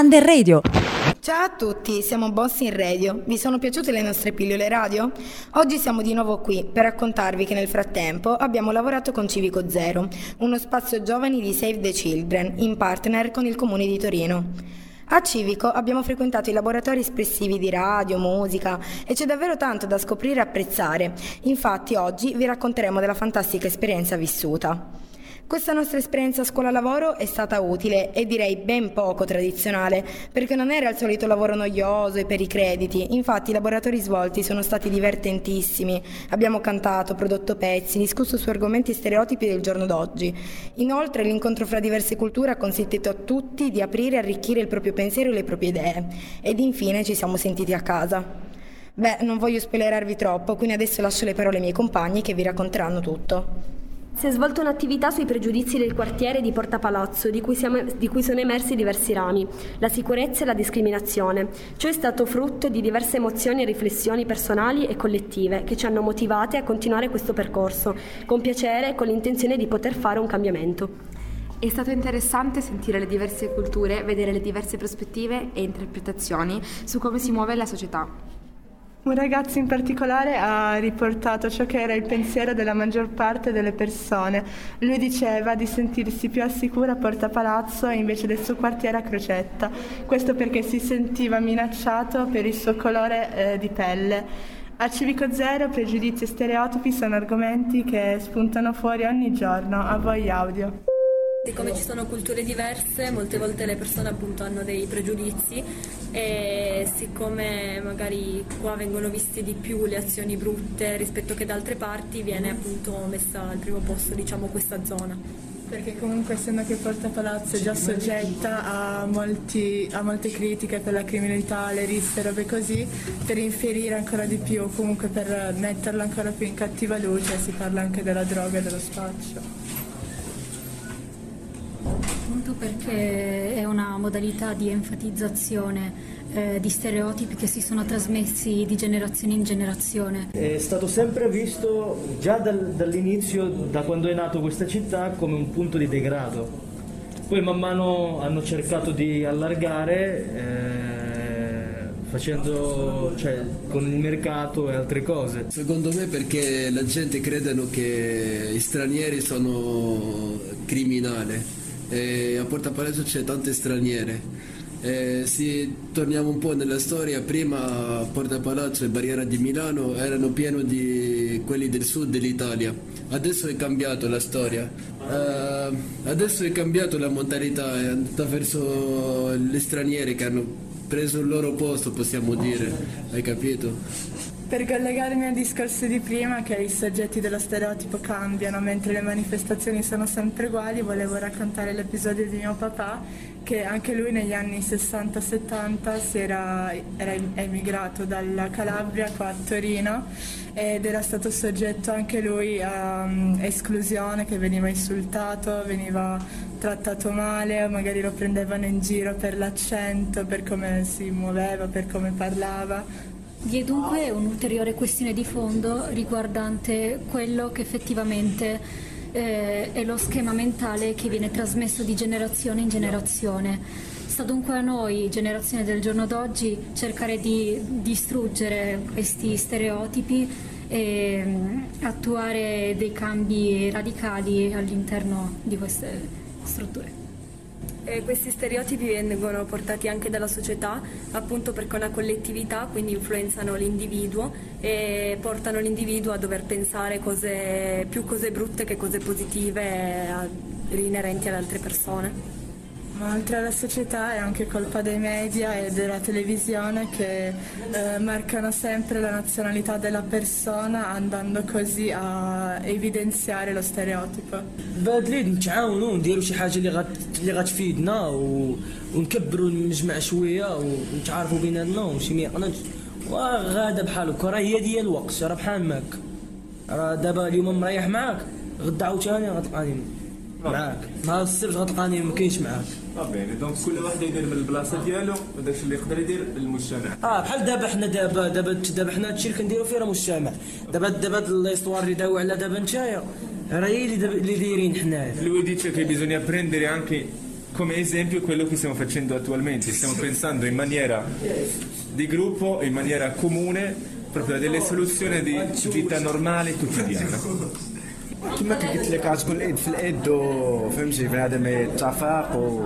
Under Radio. Ciao a tutti, siamo Boss in Radio. Vi sono piaciute le nostre pillole radio? Oggi siamo di nuovo qui per raccontarvi che nel frattempo abbiamo lavorato con Civico Zero, uno spazio giovani di Save the Children, in partner con il Comune di Torino. A Civico abbiamo frequentato i laboratori espressivi di radio, musica e c'è davvero tanto da scoprire e apprezzare. Infatti oggi vi racconteremo della fantastica esperienza vissuta. Questa nostra esperienza scuola-lavoro è stata utile e direi ben poco tradizionale, perché non era il solito lavoro noioso e per i crediti. Infatti i laboratori svolti sono stati divertentissimi. Abbiamo cantato, prodotto pezzi, discusso su argomenti stereotipi del giorno d'oggi. Inoltre l'incontro fra diverse culture ha consentito a tutti di aprire e arricchire il proprio pensiero e le proprie idee. Ed infine ci siamo sentiti a casa. Beh, non voglio spoilerarvi troppo, quindi adesso lascio le parole ai miei compagni che vi racconteranno tutto. Si è svolta un'attività sui pregiudizi del quartiere di Porta Palazzo, di cui, siamo, di cui, sono emersi diversi rami, la sicurezza e la discriminazione. Ciò è stato frutto di diverse emozioni e riflessioni personali e collettive che ci hanno motivate a continuare questo percorso, con piacere e con l'intenzione di poter fare un cambiamento. È stato interessante sentire le diverse culture, vedere le diverse prospettive e interpretazioni su come si muove la società. Un ragazzo in particolare ha riportato ciò che era il pensiero della maggior parte delle persone. Lui diceva di sentirsi più al sicuro a Porta Palazzo invece del suo quartiere a Crocetta. Questo perché si sentiva minacciato per il suo colore eh, di pelle. A Civico Zero pregiudizi e stereotipi sono argomenti che spuntano fuori ogni giorno. A voi audio. Siccome ci sono culture diverse, molte volte le persone appunto hanno dei pregiudizi e siccome magari qua vengono viste di più le azioni brutte rispetto che da altre parti, viene appunto messa al primo posto diciamo questa zona. Perché comunque essendo che Porta Palazzo è già soggetta a, molti, a molte critiche per la criminalità, le risse, robe così, per infierire ancora di più, comunque per metterla ancora più in cattiva luce, si parla anche della droga e dello spaccio appunto perché è una modalità di enfatizzazione eh, di stereotipi che si sono trasmessi di generazione in generazione. È stato sempre visto già dal, dall'inizio, da quando è nato questa città, come un punto di degrado. Poi man mano hanno cercato di allargare. Eh, facendo cioè, con il mercato e altre cose. Secondo me perché la gente credono che gli stranieri sono criminali e a Porta Palazzo c'è tante straniere. Eh, se torniamo un po' nella storia, prima Porta Palazzo e Barriera di Milano erano pieni di quelli del sud dell'Italia. Adesso è cambiato la storia. Eh, adesso è cambiato la mentalità, è andata verso gli stranieri che hanno preso il loro posto, possiamo dire. Hai capito? Per collegarmi al discorso di prima, che i soggetti dello stereotipo cambiano mentre le manifestazioni sono sempre uguali, volevo raccontare l'episodio di mio papà, che anche lui negli anni 60-70 era, era emigrato dalla Calabria qua a Torino ed era stato soggetto anche lui a um, esclusione, che veniva insultato, veniva trattato male, magari lo prendevano in giro per l'accento, per come si muoveva, per come parlava vi è dunque un'ulteriore questione di fondo riguardante quello che effettivamente eh, è lo schema mentale che viene trasmesso di generazione in generazione. Sta dunque a noi, generazione del giorno d'oggi, cercare di distruggere questi stereotipi e mm, attuare dei cambi radicali all'interno di queste strutture. E questi stereotipi vengono portati anche dalla società, appunto perché è una collettività, quindi influenzano l'individuo e portano l'individuo a dover pensare cose, più cose brutte che cose positive inerenti alle altre persone. Ma oltre alla società è anche colpa dei media e della televisione che eh, marcano sempre la nazionalità della persona andando così a evidenziare lo stereotipo. نتعاونوا نديروا شي حاجة اللي غت اللي غتفيدنا. ونكبروا شوية ونتعارفوا بيناتنا وشي ما يقنعش وغادا بحال هكا راه هي ديال الوقت راه بحال ماك راه دابا اليوم مريح معاك غدا عاوتاني غتلقاني معاك نهار السبت غتلقاني ما كاينش معاك. يعني دونك كل واحد يدير من البلاصه ديالو وداكشي اللي يقدر يدير للمجتمع آه بحال دابا حنا دابا دابا دابا حنا هادشي اللي كنديرو فيه راه مجتمع. دابا دابا ليستوار اللي داوي على دابا نتايا راه هي اللي اللي دايرين حنايا. lui dice che bisogna prendere anche come esempio quello che stiamo facendo attualmente, stiamo pensando in maniera di gruppo, in maniera comune, proprio a delle soluzioni di vita normale quotidiana. كما قلت لك غتكون العيد في العيد وفهمتي بنادم يتفق و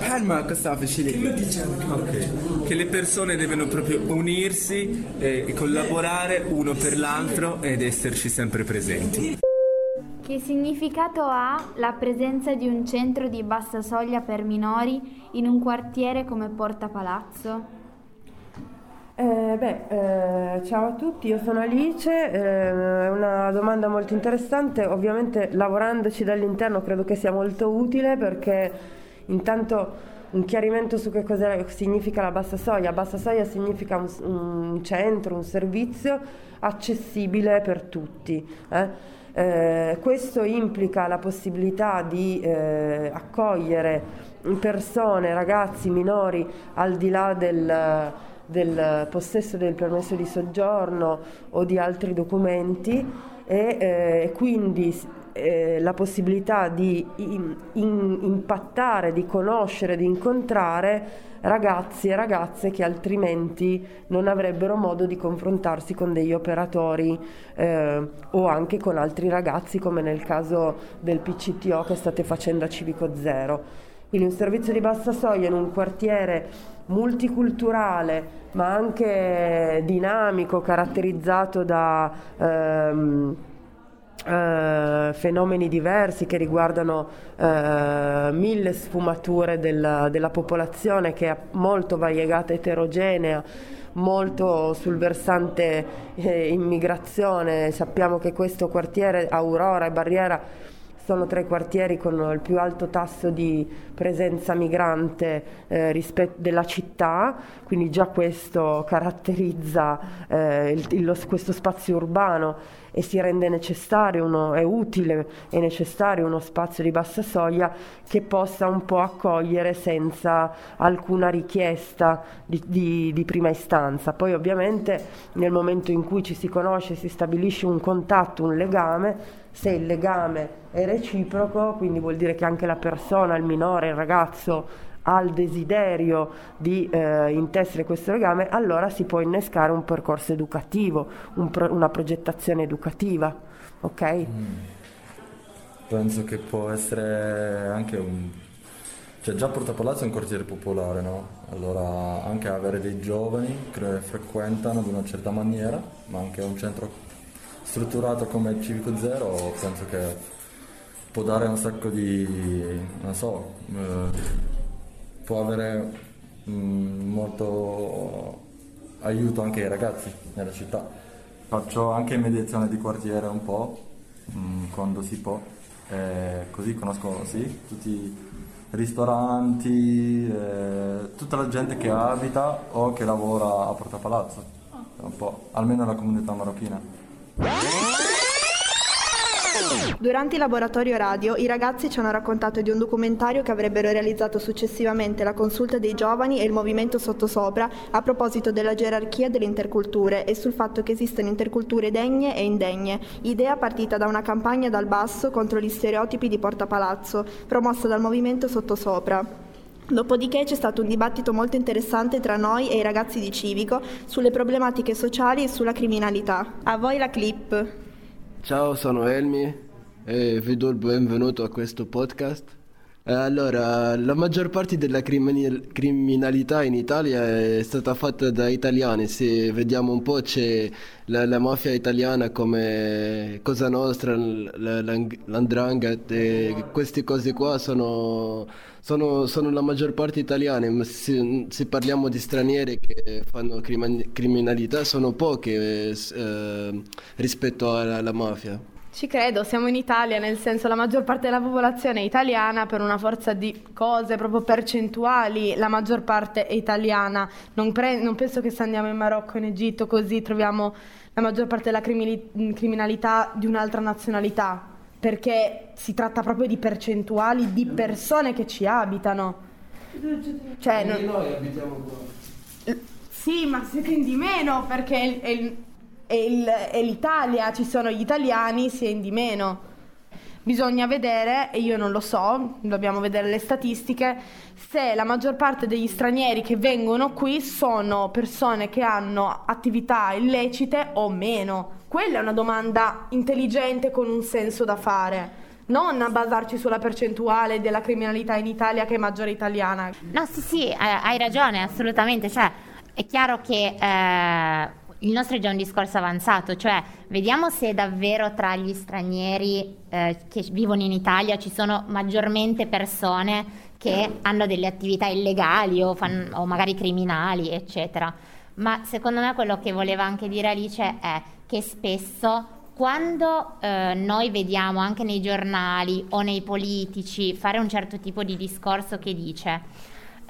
بحال ما قصة في الشيء اللي Ok. Che le persone devono proprio unirsi e collaborare uno per l'altro ed esserci sempre presenti. Che significato ha la presenza di un centro di bassa soglia per minori in un quartiere come Porta Palazzo? Eh, beh, eh, ciao a tutti, io sono Alice, eh, una domanda molto interessante, ovviamente lavorandoci dall'interno credo che sia molto utile perché intanto un chiarimento su che cosa significa la bassa soglia. Bassa soglia significa un, un centro, un servizio accessibile per tutti. eh. Eh, questo implica la possibilità di eh, accogliere persone, ragazzi, minori al di là del, del possesso del permesso di soggiorno o di altri documenti e eh, quindi eh, la possibilità di in- in- impattare, di conoscere, di incontrare ragazzi e ragazze che altrimenti non avrebbero modo di confrontarsi con degli operatori eh, o anche con altri ragazzi come nel caso del PCTO che state facendo a Civico Zero. Quindi un servizio di bassa soglia in un quartiere multiculturale ma anche dinamico, caratterizzato da ehm, eh, fenomeni diversi che riguardano eh, mille sfumature del- della popolazione che è molto variegata, eterogenea, molto sul versante eh, immigrazione. Sappiamo che questo quartiere, Aurora e Barriera, sono tra i quartieri con il più alto tasso di presenza migrante eh, rispetto della città, quindi già questo caratterizza eh, il- il- questo spazio urbano e si rende necessario, uno, è utile e necessario uno spazio di bassa soglia che possa un po' accogliere senza alcuna richiesta di, di- di prima istanza. Poi ovviamente nel momento in cui ci si conosce, si stabilisce un contatto, un legame, se il legame è reciproco, quindi vuol dire che anche la persona, il minore, il ragazzo ha il desiderio di eh, intessere questo legame, allora si può innescare un percorso educativo, un pro- una progettazione educativa. Ok? Penso che può essere anche un... Cioè già Porta Palazzo è un quartiere popolare, no? Allora anche avere dei giovani che frequentano in una certa maniera, ma anche un centro strutturato come il Civico Zero, penso che può dare un sacco di... non so, eh, può avere mm, molto aiuto anche ai ragazzi nella città. Faccio anche mediazione di quartiere un po', mm, quando si può, e così conosco sì, tutti i ristoranti, eh, tutta la gente che abita o che lavora a Porta Palazzo, un po', almeno la comunità marocchina. Durante il laboratorio radio i ragazzi ci hanno raccontato di un documentario che avrebbero realizzato successivamente la consulta dei giovani e il movimento sottosopra a proposito della gerarchia delle interculture e sul fatto che esistono interculture degne e indegne, idea partita da una campagna dal basso contro gli stereotipi di Porta Palazzo, promossa dal movimento sottosopra. Dopodiché c'è stato un dibattito molto interessante tra noi e i ragazzi di Civico sulle problematiche sociali e sulla criminalità. A voi la clip. Ciao, sono Elmi e vi do il benvenuto a questo podcast. Eh, Allora, la maggior parte della criminalità in Italia è stata fatta da italiani. Se vediamo un po' c'è la, la mafia italiana come Cosa Nostra, la- la- l'Andrangheta, e queste cose qua sono, sono- sono la maggior parte italiane. Ma se, se parliamo di stranieri che fanno criminalità sono poche eh, eh, rispetto alla alla mafia. Ci credo, siamo in Italia, nel senso la maggior parte della popolazione è italiana per una forza di cose proprio percentuali, la maggior parte è italiana. Non, pre- non penso che se andiamo in Marocco, in Egitto, così troviamo la maggior parte della crimini- criminalità di un'altra nazionalità, perché si tratta proprio di percentuali di persone che ci abitano. Cioè, non- noi abitiamo qua. sì, ma siete in di meno perché è, il- è l'Italia, ci sono gli italiani, si è in di meno. bisogna vedere, e io non lo so, dobbiamo vedere le statistiche, se la maggior parte degli stranieri che vengono qui sono persone che hanno attività illecite o meno. Quella è una domanda intelligente con un senso da fare. Non a basarci sulla percentuale della criminalità in Italia che è maggiore italiana. No, sì, sì, eh, hai ragione, assolutamente. Cioè, è chiaro che eh, il nostro è già un discorso avanzato, cioè vediamo se davvero tra gli stranieri eh, che vivono in Italia ci sono maggiormente persone che hanno delle attività illegali o, fan, o magari criminali, eccetera. Ma secondo me quello che voleva anche dire Alice è che spesso quando eh, noi vediamo anche nei giornali o nei politici fare un certo tipo di discorso che dice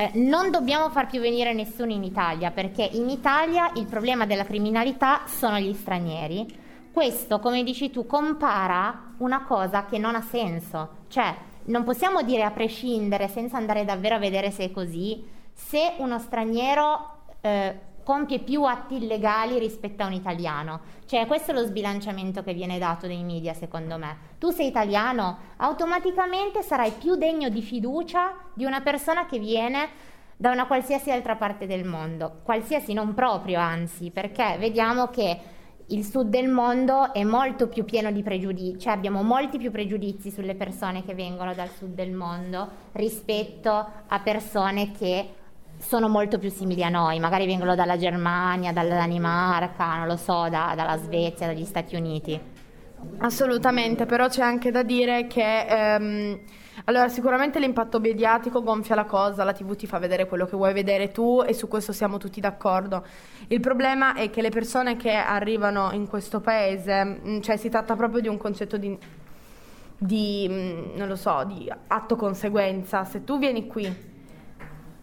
eh, non dobbiamo far più venire nessuno in Italia perché in Italia il problema della criminalità sono gli stranieri. Questo, come dici tu, compara una cosa che non ha senso. Cioè, non possiamo dire a prescindere, senza andare davvero a vedere se è così, se uno straniero eh, compie più atti illegali rispetto a un italiano. Cioè, questo è lo sbilanciamento che viene dato dai media, secondo me. Tu sei italiano, automaticamente sarai più degno di fiducia di una persona che viene da una qualsiasi altra parte del mondo, qualsiasi non proprio, anzi, perché vediamo che il sud del mondo è molto più pieno di pregiudizi, cioè abbiamo molti più pregiudizi sulle persone che vengono dal sud del mondo rispetto a persone che sono molto più simili a noi, magari vengono dalla Germania, dalla Danimarca, non lo so, da, dalla Svezia, dagli Stati Uniti. Assolutamente, però c'è anche da dire che ehm, allora sicuramente l'impatto mediatico gonfia la cosa, la TV ti fa vedere quello che vuoi vedere tu e su questo siamo tutti d'accordo. Il problema è che le persone che arrivano in questo paese, mm, cioè si tratta proprio di un concetto di, di mm, non lo so, di atto conseguenza. Se tu vieni qui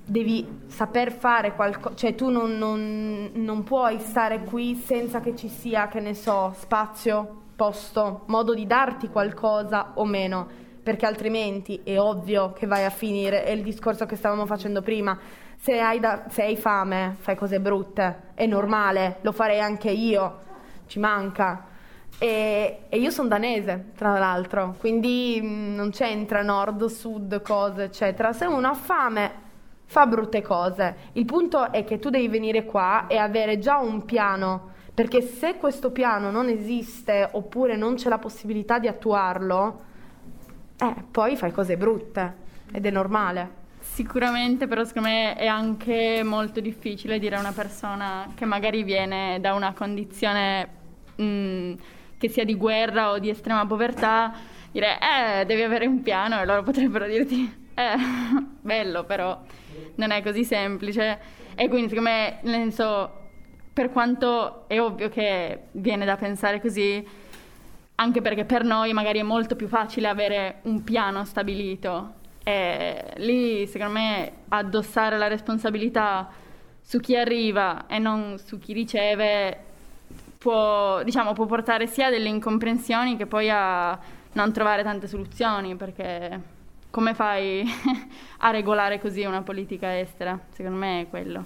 devi saper fare qualcosa, cioè tu non, non, non, puoi stare qui senza che ci sia, che ne so, spazio, posto, modo di darti qualcosa o meno, perché altrimenti è ovvio che vai a finire, è il discorso che stavamo facendo prima, se hai, da, se hai fame fai cose brutte, è normale, lo farei anche io, ci manca. E, e, io sono danese, tra l'altro, quindi mh, non c'entra nord, sud, cose, eccetera. Se uno ha fame fa brutte cose. Il punto è che tu devi venire qua e avere già un piano, perché se questo piano non esiste oppure non c'è la possibilità di attuarlo, eh, poi fai cose brutte ed è normale. Sicuramente, però secondo me è anche molto difficile dire a una persona che magari viene da una condizione mh, che sia di guerra o di estrema povertà, dire eh, devi avere un piano e loro potrebbero dirti eh, bello però non è così semplice. E quindi secondo nel senso, per quanto è ovvio che viene da pensare così, anche perché per noi magari è molto più facile avere un piano stabilito. E lì secondo me addossare la responsabilità su chi arriva e non su chi riceve può, diciamo, può portare sia delle incomprensioni che poi a non trovare tante soluzioni perché come fai a regolare così una politica estera? Secondo me è quello.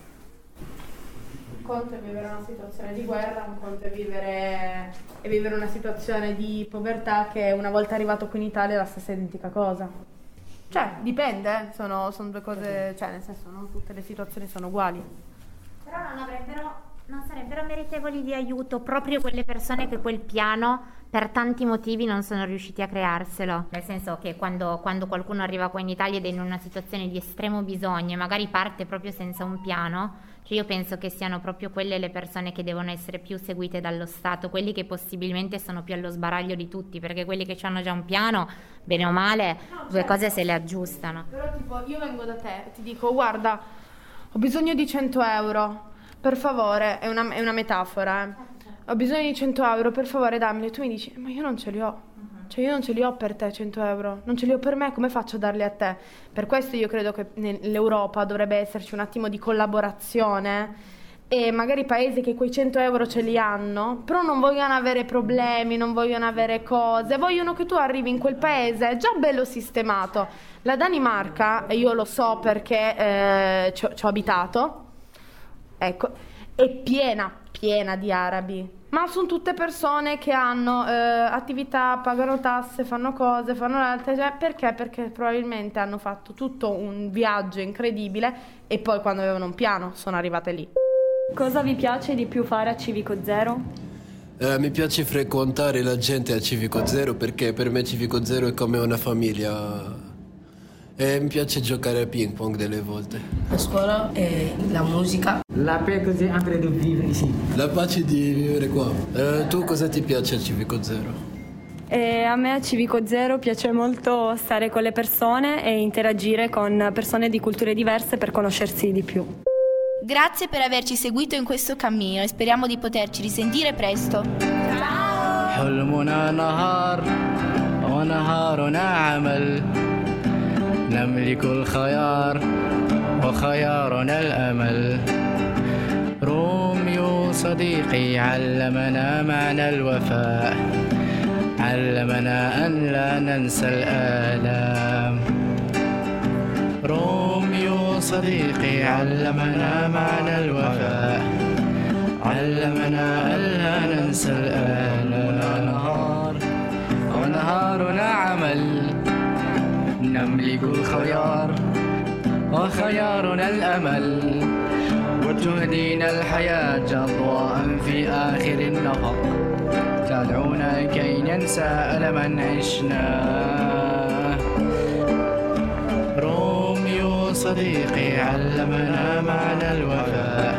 Un conto è vivere una situazione di guerra, un conto è vivere, è vivere una situazione di povertà che una volta arrivato qui in Italia è la stessa identica cosa. Cioè, dipende, eh. sono, sono due cose, cioè nel senso non tutte le situazioni sono uguali. Però non avrebbero non sarebbero meritevoli di aiuto proprio quelle persone che quel piano per tanti motivi non sono riusciti a crearselo. Nel senso che quando, quando qualcuno arriva qua in Italia ed è in una situazione di estremo bisogno e magari parte proprio senza un piano, cioè io penso che siano proprio quelle le persone che devono essere più seguite dallo Stato, quelli che possibilmente sono più allo sbaraglio di tutti, perché quelli che hanno già un piano, bene o male, no, due certo. cose se le aggiustano. Però tipo io vengo da te e ti dico guarda, ho bisogno di 100 euro per favore, è una, è una metafora, eh. Ho bisogno di 100 euro, per favore dammeli. E tu mi dici, ma io non ce li ho. Cioè io non ce li ho per te 100 euro, non ce li ho per me, come faccio a darli a te? Per questo io credo che nell'Europa dovrebbe esserci un attimo di collaborazione e magari paesi che quei 100 euro ce li hanno, però non vogliono avere problemi, non vogliono avere cose, vogliono che tu arrivi in quel paese già bello sistemato. La Danimarca, e io lo so perché eh, ci ho abitato, Ecco, è piena, piena di arabi. Ma sono tutte persone che hanno eh, attività, pagano tasse, fanno cose, fanno altre, cioè, perché? Perché probabilmente hanno fatto tutto un viaggio incredibile e poi quando avevano un piano sono arrivate lì. Cosa vi piace di più fare a Civico Zero? Eh, mi piace frequentare la gente a Civico Zero perché per me Civico Zero è come una famiglia. E mi piace giocare a ping pong delle volte. La scuola e la musica. La pace anche di vivere, sì. La pace di vivere qua. Eh, tu cosa ti piace a Civico Zero? E a me a Civico Zero piace molto stare con le persone e interagire con persone di culture diverse per conoscersi di più. Grazie per averci seguito in questo cammino e speriamo di poterci risentire presto. Ciao! نملك الخيار وخيارنا الأمل. روميو صديقي علمنا معنى الوفاء. علمنا أن لا ننسى الآلام. روميو صديقي علمنا معنى الوفاء. علمنا ألا ننسى الآلام. نهار ونهارنا عمل. نملك الخيار وخيارنا الأمل وتهدينا الحياة أضواء في آخر النفق تدعونا كي ننسى ألما عشناه روميو صديقي علمنا معنى الوفاء.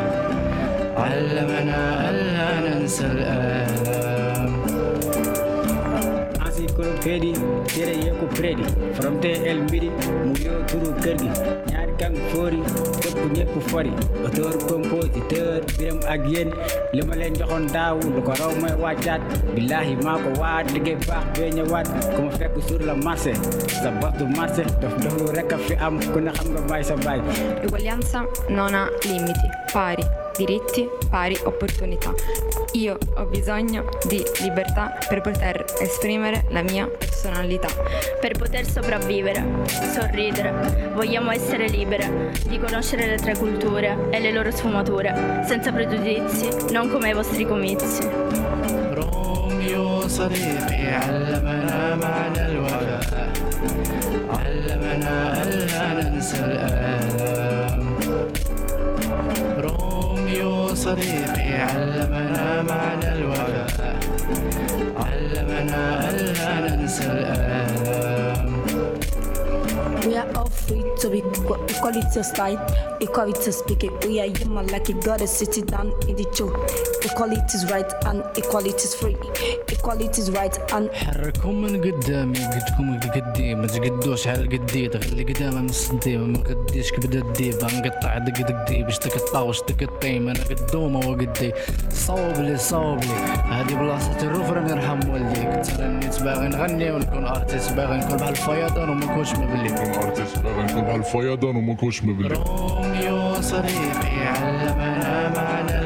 علمنا ألا ننسى الآلام Kono feedi tere yeko predi. Fromte el mbiri mu yo turu kër gi ñaari gang foori képp ñëpp fori auteur compositeur biram ak yéen li ma leen joxoon daaw lu ko raw mooy wàccaat billahi maa ko waat liggéey baax bee ñëwaat. Ku fekk sur le marché sa du marché. Dof doflu rek fi am ku ne xam nga bàyyi sa baay L'uguaglianza non ha limiti, pari diritti, pari opportunità. Io ho bisogno di libertà per poter esprimere la mia personalità. Per poter sopravvivere, sorridere, vogliamo essere libere di conoscere le tre culture e le loro sfumature, senza pregiudizi, non come i vostri comizi. روميو صديقي علمنا معنى الوفاء علمنا ألا ننسى الآلام روميو صديقي علمنا معنى الوفاء علمنا ألا ننسى الآلام We are all free to be equal- equality of style, equality speaking. We are human like a goddess sitting down in the show. Equality is right and equality is free. Equality is right and حركهم من قدامي قدكم قدي. ما تقدوش على القديد اللي قدامه من الصديمة ما قديش كبدا الديبة نقطع دق دق دي باش تقطع واش تقطيم أنا قدومة وقدي صوب لي صوب لي. هذه بلاصة الروف راني نرحم والديك ترى نيت باغي نغني ونكون ارتيست باغي نكون بحال الفيضان وما نكونش مبلي نكون ارتيست باغي نكون بحال الفيضان وما نكونش مبلي يوصل يبي علمنا معنى